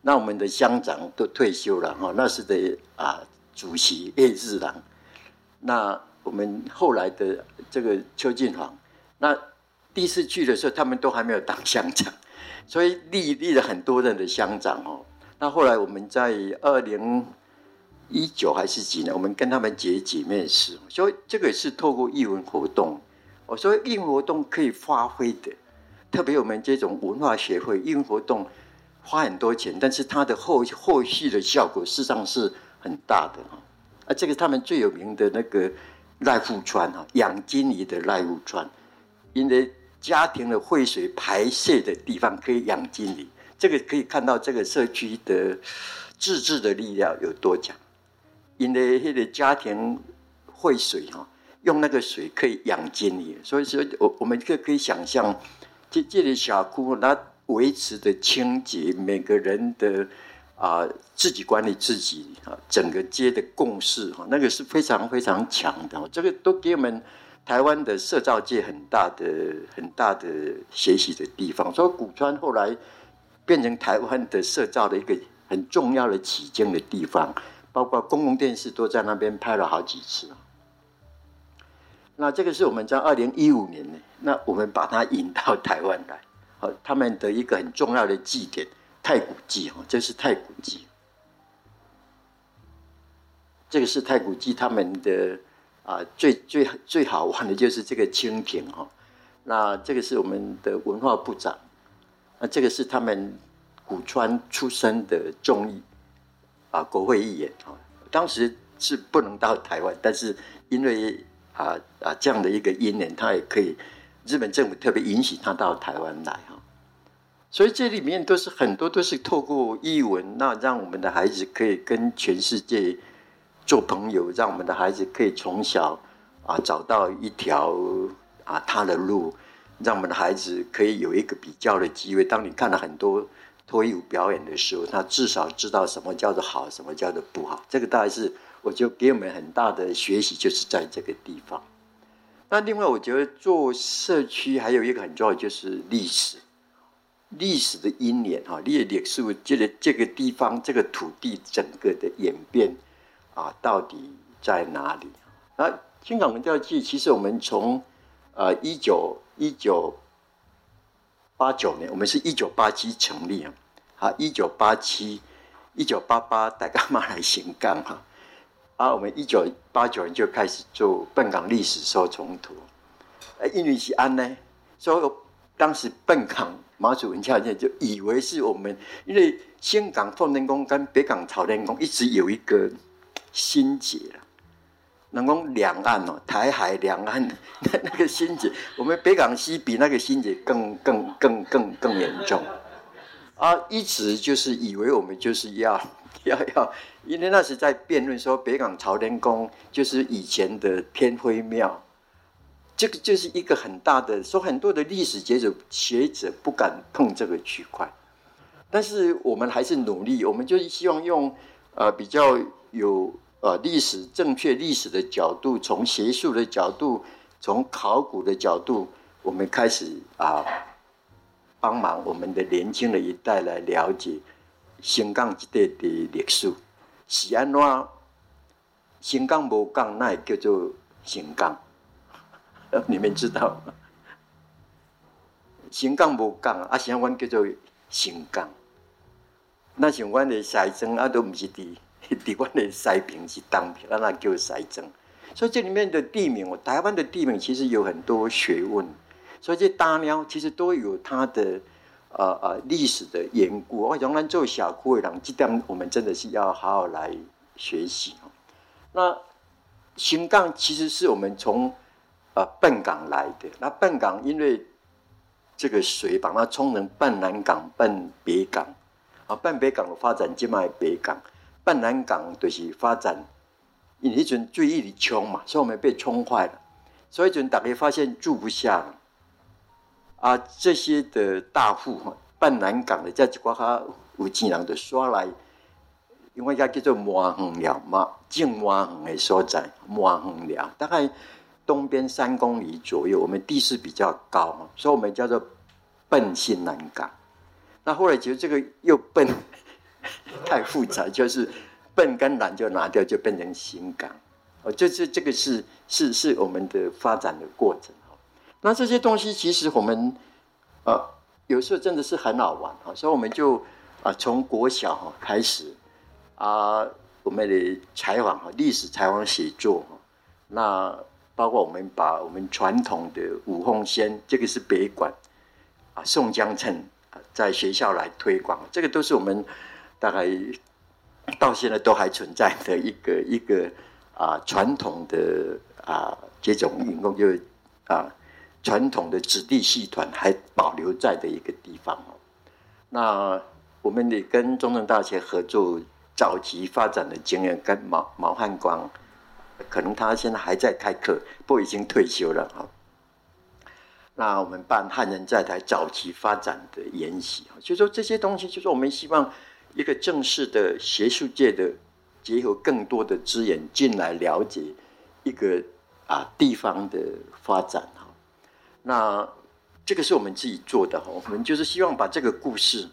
那我们的乡长都退休了哈，那时的啊主席叶日郎，那我们后来的这个邱进煌，那第一次去的时候，他们都还没有当乡长，所以立立了很多任的乡长哦。那后来我们在二零一九还是几年，我们跟他们结姐妹史，所以这个也是透过艺文活动，我说艺文活动可以发挥的，特别我们这种文化协会艺文活动。花很多钱，但是它的后后续的效果事实上是很大的啊！这个他们最有名的那个濑户川啊，养金鱼的濑户川，因为家庭的废水排泄的地方可以养金鱼，这个可以看到这个社区的自治的力量有多强。因为那个家庭废水哈，用那个水可以养金鱼，所以说我我们可可以想象，这这里小窟那。维持的清洁，每个人的啊、自己管理自己啊，整个街的共识哈，那个是非常非常强的。这个都给我们台湾的社造界很大的很大的学习的地方。所以古川后来变成台湾的社造的一个很重要的起经的地方，包括公共电视都在那边拍了好几次。那这个是我们在二零一五年呢，那我们把它引到台湾来，好，他们的一个很重要的祭典太古祭哈，这是太古祭，这个是太古祭他们的啊最最最好玩的就是这个蜻蜓哈，那这个是我们的文化部长，那这个是他们古川出身的众议啊国会议员哈，当时是不能到台湾，但是因为啊啊，这样的一个因缘，他也可以，日本政府特别允许他到台湾来哈，所以这里面都是很多都是透过译文，那让我们的孩子可以跟全世界做朋友，让我们的孩子可以从小啊找到一条啊他的路，让我们的孩子可以有一个比较的机会。当你看了很多脱衣舞表演的时候，他至少知道什么叫做好，什么叫做不好。这个大概是。我就给我们很大的学习，就是在这个地方。那另外，我觉得做社区还有一个很重要，就是历史，历史的因缘哈，历历史这个这个地方这个土地整个的演变啊，到底在哪里？那新港文教祭，其实我们从呃一九一九八九年，我们是一九八七成立啊，好，一九八七一九八八大家马来行港哈。啊，我们一九八九年就开始做笨港历史收藏图，呃，因为是安呢，所以当时笨港妈祖文教界就以为是我们，因为新港奉天宫跟北港朝天宫一直有一个心结了，能讲两岸哦，台海两岸那 那个心结，我们北港西比那个心结更更更更更严重，啊，一直就是以为我们就是要。要要，因为那时在辩论说北港朝天宫就是以前的天妃庙，这个就是一个很大的，说很多的历史学者学者不敢碰这个区块，但是我们还是努力，我们就是希望用呃比较有呃历史正确历史的角度，从学术的角度，从考古的角度，我们开始啊帮忙我们的年轻的一代来了解。新港这地的历史是安怎？新港无港，那也叫做新港。你们知道吗？新港无港啊，现在叫做新港。那像阮的西庄啊，都不是伫 伫阮的西平是东平，啊，那叫西庄。所以这里面的地名，台湾的地名其实有很多学问。所以这大庙其实都有它的。呃呃，历史的缘故，我讲咱做小区的人，这点我们真的是要好好来学习。那新港其实是我们从呃笨港来的，那笨港因为这个水把它冲成笨南港、笨北港，啊，笨北港的发展就卖北港，笨南港就是发展，因为一阵最易的冲嘛，所以我们被冲坏了，所以一阵大家发现住不下了。啊，这些的大户哈，办南港的，在一寡哈有钱人就刷来，因为叫叫做麻园寮嘛，种麻园的所在，麻园寮大概东边三公里左右，我们地势比较高，所以我们叫做笨新南港。那后来觉得这个又笨，太复杂，就是笨跟南就拿掉，就变成新港。哦，这这这个是是是我们的发展的过程。那这些东西其实我们，呃，有时候真的是很好玩啊，所以我们就啊从国小哈开始啊，我们的采访哈历史采访写作哈，那包括我们把我们传统的五凤仙，这个是北管啊宋江称在学校来推广，这个都是我们大概到现在都还存在的一个一个啊传统的啊这种运动就啊。传统的子弟戏团还保留在的一个地方哦。那我们也跟中正大学合作，早期发展的经验，跟毛毛汉光，可能他现在还在开课，不过已经退休了哈。那我们办汉人在台早期发展的研习，就说这些东西，就是我们希望一个正式的学术界的结合更多的资源进来了解一个啊地方的发展。那这个是我们自己做的哈，我们就是希望把这个故事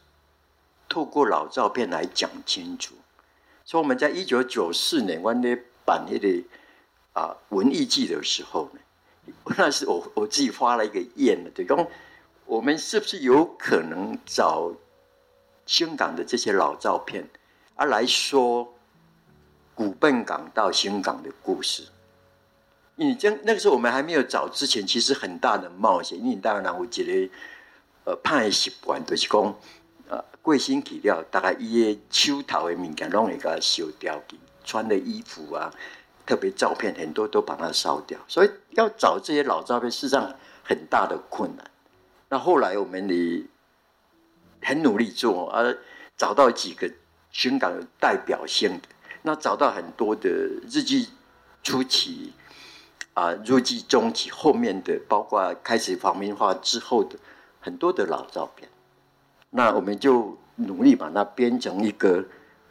透过老照片来讲清楚。所以我们在一九九四年，我们办那个啊文艺季的时候呢，那是我我自己发了一个愿的，对，讲我们是不是有可能找香港的这些老照片，而来说古笨港到新港的故事？你这那个时候我们还没有找之前，其实很大的冒险。因为当然我觉得，呃，派习惯就是讲，呃，贵新体料大概伊个手头的物件拢会个烧掉去，穿的衣服啊，特别照片很多都把它烧掉，所以要找这些老照片，事实上很大的困难。那后来我们也很努力做，而、找到几个香港有代表性的，那找到很多的日记初期。啊，入籍中期后面的，包括开始皇民化之后的很多的老照片，那我们就努力把它编成一个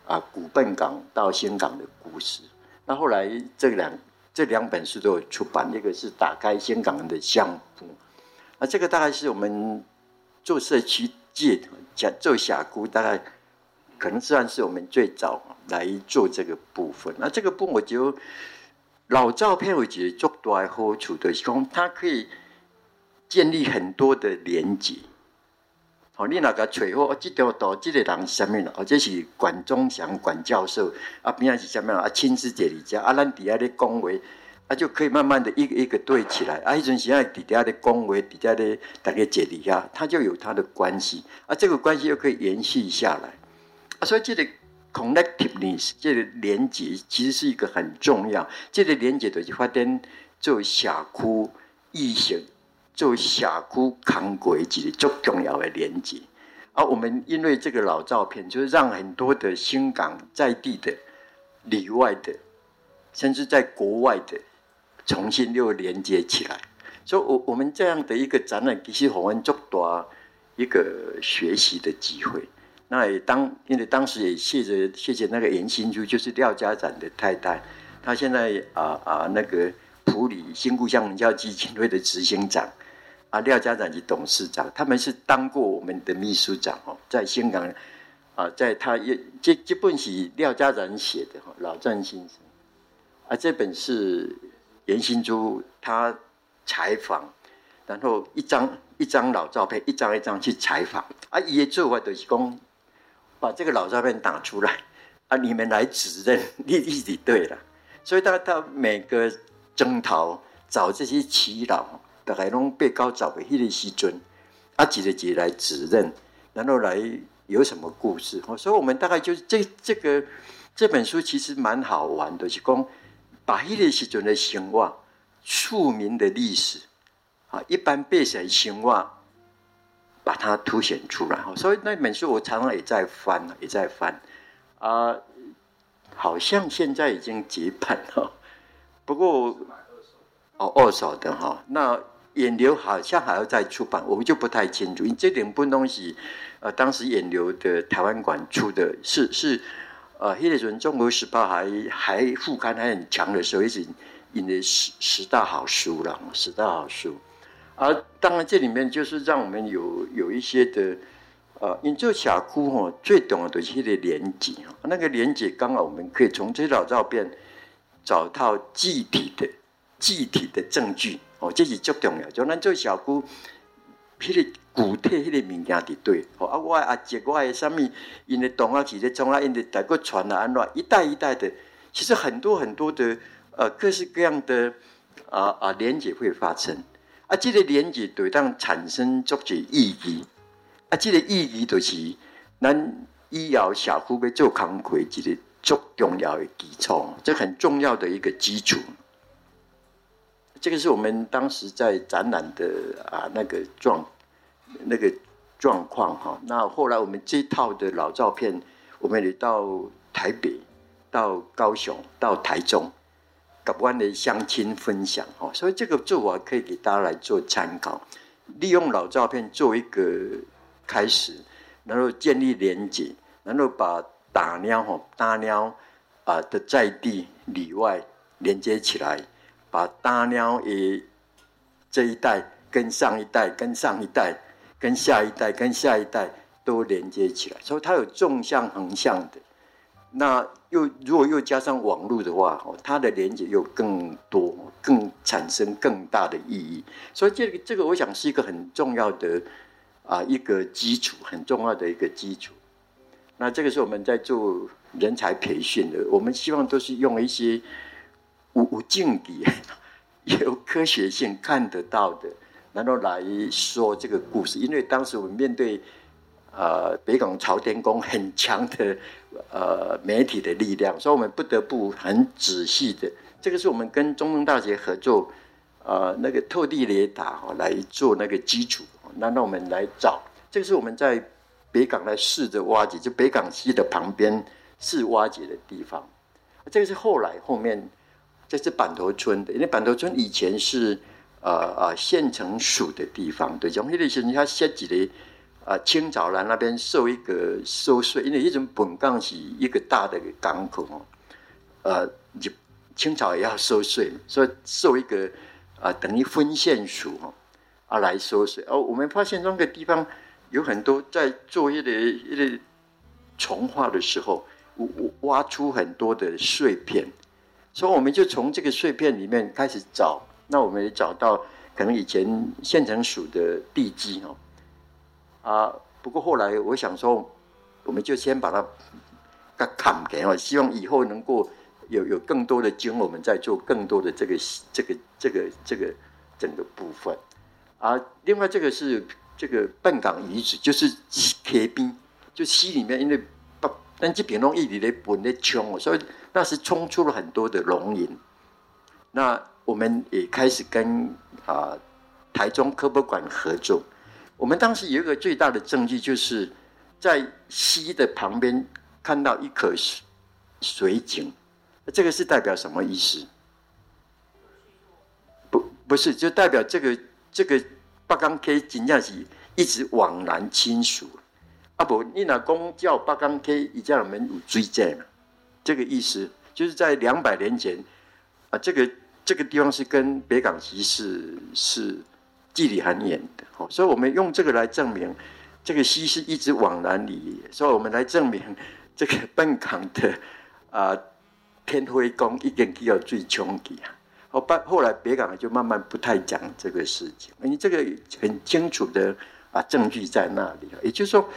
啊古笨港到新港的故事。那后来这两这两本书都有出版，一个是打开新港的相簿，那，这个大概是我们做社区界讲做峡谷，大概可能算是我们最早来做这个部分。那这个部分我就。老照片我觉得最大的好处就是讲，它可以建立很多的连接。好，你那个随后，这条道这个人是什么人？哦，这是管中祥管教授啊，边个是什么人？啊，亲自这里家啊，咱底下的恭维啊，就可以慢慢的一个一个对起来。啊，迄阵时啊，底下的恭维，底下的大家这里下，它就有它的关系啊，这个关系又可以延续下来啊，所以这个。Connectiveness 这个连接其实是一个很重要，这个连接就是发展做社区意识、做社区康轨一个最重要的连接。而我们因为这个老照片，就是让很多的新港在地的、里外的，甚至在国外的，重新又连接起来。所以，我我们这样的一个展览，其实我们做多一个学习的机会。那也当，因为当时也谢谢谢谢那个严新珠，就是廖家展的太太，她现在啊啊那个普里新故乡文教基金会的执行长，啊廖家展的董事长，他们是当过我们的秘书长哦，在香港啊，在他也这这本是廖家展写的哈，老战先生，啊这本是严新珠他采访，然后一张一张老照片，一张一张去采访，啊伊的做法就是讲。把这个老照片打出来啊！你们来指认，你一直对了。所以他他每个征讨找这些耆老，大概拢被告找的迄个时阵，啊，几个几来指认，然后来有什么故事？所以，我们大概就是这这个这本书其实蛮好玩的，是讲把迄个时阵的生活、庶民的历史啊，一般百姓兴旺。把它凸显出来，所以那本书我常常也在翻，也在翻，啊，好像现在已经绝版了，不过哦，二手的哈，那引流好像还要再出版，我们就不太清楚，因为这两本东西，呃，当时引流的台湾馆出的是是，呃，黑列中国时报还还副刊还很强的时候，一直引的十十大好书了，十大好书。而、当然，这里面就是让我们有有一些的，呃，因做小窟哦，最重要的是的连接啊，那个连接刚好我们可以从这老照片找到具体的、具体的证据哦，这是最重要。就咱做小窟，迄个具体迄个物件的对哦，啊，我阿姐，我什么，因为动啊，其实从来因为大个传啊，安怎一代一代的，其实很多很多的呃各式各样的啊啊连接会发生。啊，这个连接对当产生足够意义。啊，这个意义就是咱以后社区要做工课一个足重要的基础，这很重要的一个基础。这个是我们当时在展览的啊那个状那个状况哈。那后来我们这套的老照片，我们也到台北、到高雄、到台中。港湾的乡亲分享哦，所以这个做法可以给大家来做参考。利用老照片做一个开始，然后建立连接，然后把打鸟吼打鸟啊的在地里外连接起来，把打鸟也这一代跟上一代、跟上一代、跟下一代、跟下一代都连接起来，所以它有纵向横向的。那又如果又加上网络的话，哦，它的连接又更多，更产生更大的意义。所以这个这个，我想是一个很重要的啊一个基础，很重要的一个基础。那这个是我们在做人才培训的，我们希望都是用一些无无境地、有科学性看得到的，然后来说这个故事。因为当时我们面对。呃，北港朝天宫很强的呃媒体的力量，所以我们不得不很仔细的，这个是我们跟中正大学合作，呃，那个透地雷达哈来做那个基础，那那我们来找，这个是我们在北港来试着挖掘，就北港溪的旁边是挖掘的地方，这个是后来后面这是板头村的，因为板头村以前是呃呃县城署的地方，对，从那里先他设计的。啊，清早兰那边设一个收税，因为一种本港是一个大的港口哦，呃，你清朝也要收税，所以设一个啊，等于分县署哦，啊来收税。哦，我们发现那个地方有很多在做一个一个重化的时候，挖出很多的碎片，所以我们就从这个碎片里面开始找，那我们也找到可能以前县城署的地基哦。啊，不过后来我想说，我们就先把它给砍开哦，希望以后能够有有更多的经，我们再做更多的这个这个这个这个整个部分。啊，另外这个是这个半港遗址，就是溪边，就溪里面，因为把但这边弄一里的本的冲，所以那时冲出了很多的龙吟。那我们也开始跟啊台中科博馆合作。我们当时有一个最大的证据，就是在溪的旁边看到一颗水水井，这个是代表什么意思？不，不是，就代表这个这个北港溪真正是一直往南倾浏。啊不，你那公叫北港溪，一家人们有追债嘛？这个意思就是在两百年前啊，这个这个地方是跟北港溪是是。距离很远的，哦所以我们用这个来证明，这个西是一直往南里，所以我们来证明 这个笨港的啊、天辉宫一定要最穷的啊。后半后来北港就慢慢不太讲这个事情，因为这个很清楚的啊证据在那里啊。也就是说，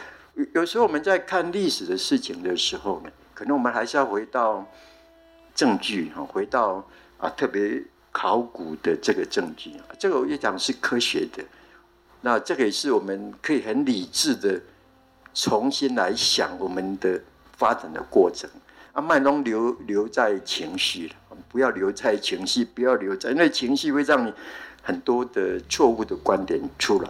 有时候我们在看历史的事情的时候呢，可能我们还是要回到证据哈，回到啊特别。考古的这个证据，这个我也讲是科学的，那这个也是我们可以很理智的重新来想我们的发展的过程。啊，麦龙留留在情绪了，不要留在情绪，不要留在，因为情绪会让你很多的错误的观点出来。